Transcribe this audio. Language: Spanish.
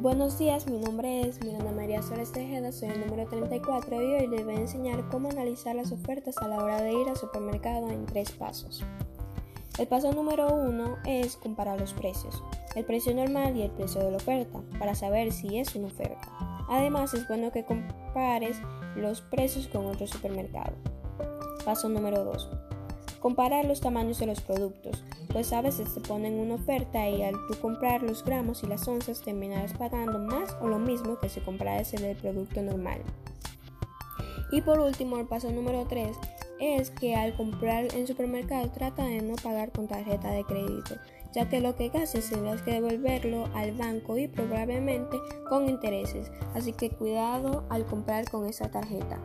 Buenos días, mi nombre es Miranda María Suárez Tejeda, soy el número 34 y hoy les voy a enseñar cómo analizar las ofertas a la hora de ir al supermercado en tres pasos. El paso número uno es comparar los precios, el precio normal y el precio de la oferta, para saber si es una oferta. Además, es bueno que compares los precios con otro supermercado. Paso número 2. Comparar los tamaños de los productos, pues a veces te ponen una oferta y al tú comprar los gramos y las onzas terminarás pagando más o lo mismo que si compraras el producto normal. Y por último, el paso número 3 es que al comprar en supermercado trata de no pagar con tarjeta de crédito, ya que lo que gastes tendrás que devolverlo al banco y probablemente con intereses, así que cuidado al comprar con esa tarjeta.